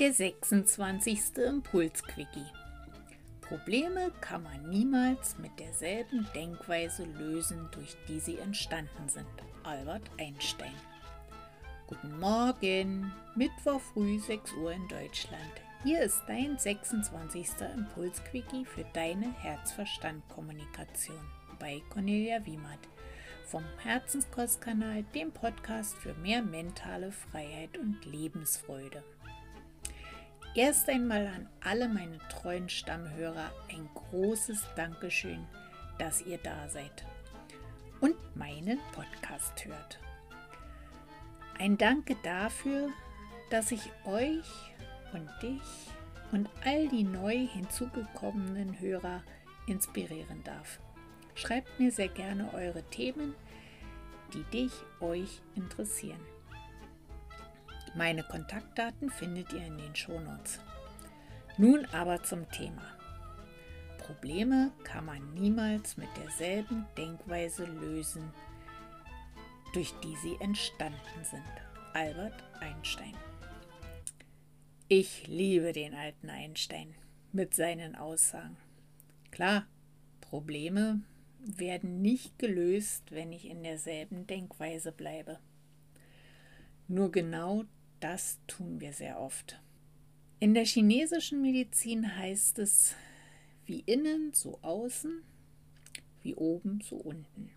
Der 26. Impulsquickie. Probleme kann man niemals mit derselben Denkweise lösen, durch die sie entstanden sind. Albert Einstein. Guten Morgen, Mittwoch früh 6 Uhr in Deutschland. Hier ist dein 26. Impulsquickie für deine Herzverstand-Kommunikation bei Cornelia Wiemert vom Herzenskostkanal, dem Podcast für mehr mentale Freiheit und Lebensfreude. Erst einmal an alle meine treuen Stammhörer ein großes Dankeschön, dass ihr da seid und meinen Podcast hört. Ein Danke dafür, dass ich euch und dich und all die neu hinzugekommenen Hörer inspirieren darf. Schreibt mir sehr gerne eure Themen, die dich, euch interessieren. Meine Kontaktdaten findet ihr in den Shownotes. Nun aber zum Thema. Probleme kann man niemals mit derselben Denkweise lösen, durch die sie entstanden sind. Albert Einstein. Ich liebe den alten Einstein mit seinen Aussagen. Klar, Probleme werden nicht gelöst, wenn ich in derselben Denkweise bleibe. Nur genau das tun wir sehr oft. In der chinesischen Medizin heißt es, wie innen, so außen, wie oben, so unten.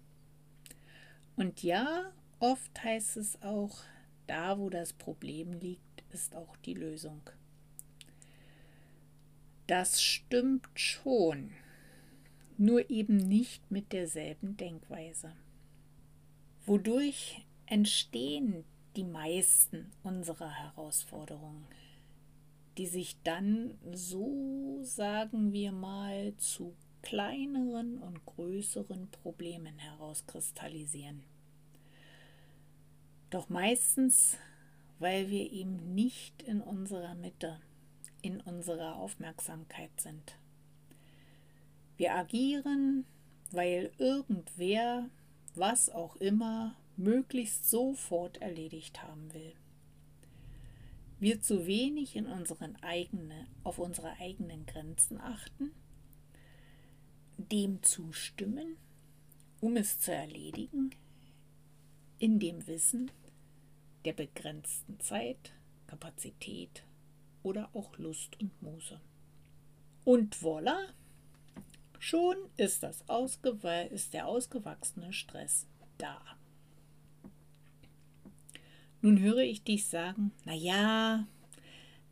Und ja, oft heißt es auch, da wo das Problem liegt, ist auch die Lösung. Das stimmt schon, nur eben nicht mit derselben Denkweise. Wodurch entstehen die meisten unserer Herausforderungen, die sich dann so, sagen wir mal, zu kleineren und größeren Problemen herauskristallisieren. Doch meistens, weil wir eben nicht in unserer Mitte, in unserer Aufmerksamkeit sind. Wir agieren, weil irgendwer, was auch immer, möglichst sofort erledigt haben will. Wir zu wenig in unseren eigenen, auf unsere eigenen Grenzen achten, dem zustimmen, um es zu erledigen, in dem Wissen der begrenzten Zeit, Kapazität oder auch Lust und Muße. Und voilà, schon ist, das ist der ausgewachsene Stress da. Nun höre ich dich sagen, na ja,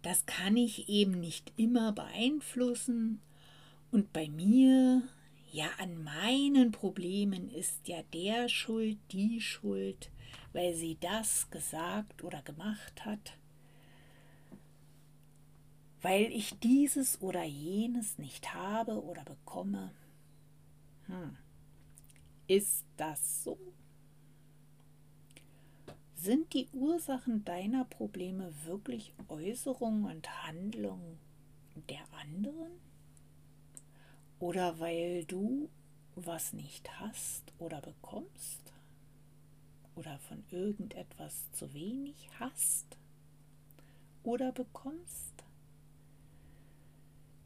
das kann ich eben nicht immer beeinflussen und bei mir, ja, an meinen Problemen ist ja der schuld, die schuld, weil sie das gesagt oder gemacht hat, weil ich dieses oder jenes nicht habe oder bekomme. Hm. Ist das so? Sind die Ursachen deiner Probleme wirklich Äußerungen und Handlungen der anderen? Oder weil du was nicht hast oder bekommst? Oder von irgendetwas zu wenig hast oder bekommst?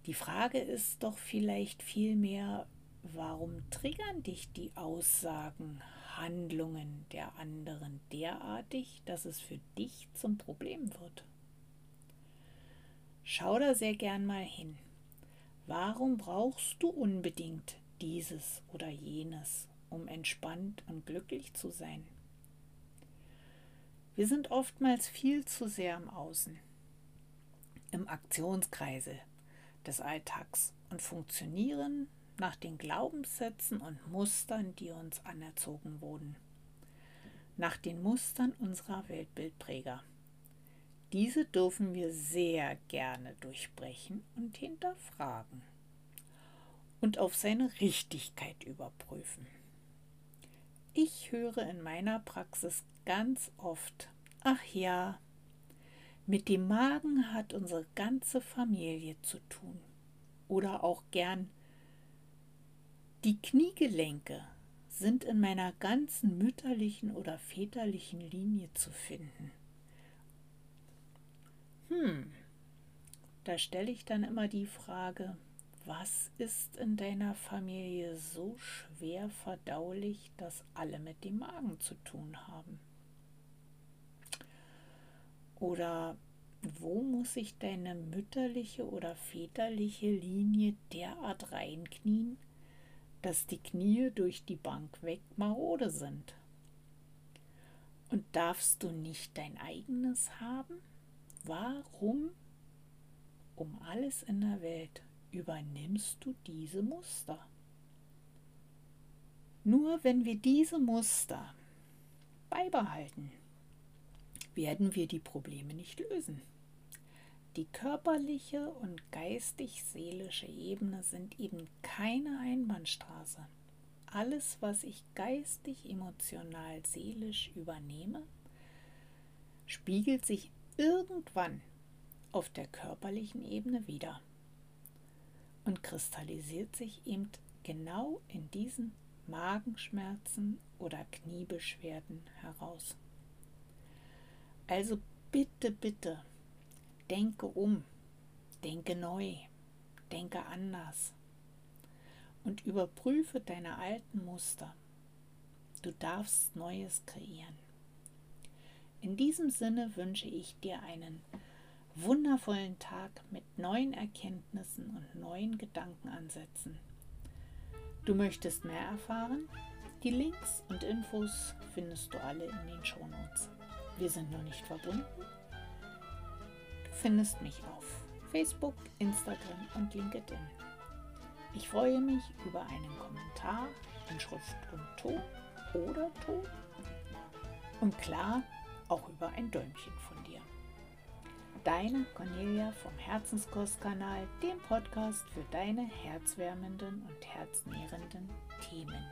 Die Frage ist doch vielleicht vielmehr, warum triggern dich die Aussagen, Handlungen der anderen derartig, dass es für dich zum Problem wird. Schau da sehr gern mal hin. Warum brauchst du unbedingt dieses oder jenes, um entspannt und glücklich zu sein? Wir sind oftmals viel zu sehr im Außen, im Aktionskreise des Alltags und funktionieren nach den Glaubenssätzen und Mustern, die uns anerzogen wurden, nach den Mustern unserer Weltbildpräger. Diese dürfen wir sehr gerne durchbrechen und hinterfragen und auf seine Richtigkeit überprüfen. Ich höre in meiner Praxis ganz oft, ach ja, mit dem Magen hat unsere ganze Familie zu tun. Oder auch gern, die Kniegelenke sind in meiner ganzen mütterlichen oder väterlichen Linie zu finden. Hm, da stelle ich dann immer die Frage, was ist in deiner Familie so schwer verdaulich, dass alle mit dem Magen zu tun haben? Oder wo muss sich deine mütterliche oder väterliche Linie derart reinknien, dass die Knie durch die Bank weg marode sind? Und darfst du nicht dein eigenes haben? Warum um alles in der Welt übernimmst du diese Muster? Nur wenn wir diese Muster beibehalten, werden wir die Probleme nicht lösen. Die körperliche und geistig-seelische Ebene sind eben keine Einbahnstraße. Alles, was ich geistig, emotional, seelisch übernehme, spiegelt sich irgendwann auf der körperlichen Ebene wieder und kristallisiert sich eben genau in diesen Magenschmerzen oder Kniebeschwerden heraus. Also bitte, bitte, denke um, denke neu, denke anders und überprüfe deine alten Muster. Du darfst Neues kreieren. In diesem Sinne wünsche ich dir einen wundervollen Tag mit neuen Erkenntnissen und neuen Gedankenansätzen. Du möchtest mehr erfahren? Die Links und Infos findest du alle in den Shownotes. Wir sind noch nicht verbunden? Findest mich auf Facebook, Instagram und LinkedIn. Ich freue mich über einen Kommentar in Schrift und Ton oder Ton und klar auch über ein Däumchen von dir. Deine Cornelia vom Herzenskostkanal, dem Podcast für deine herzwärmenden und herznährenden Themen.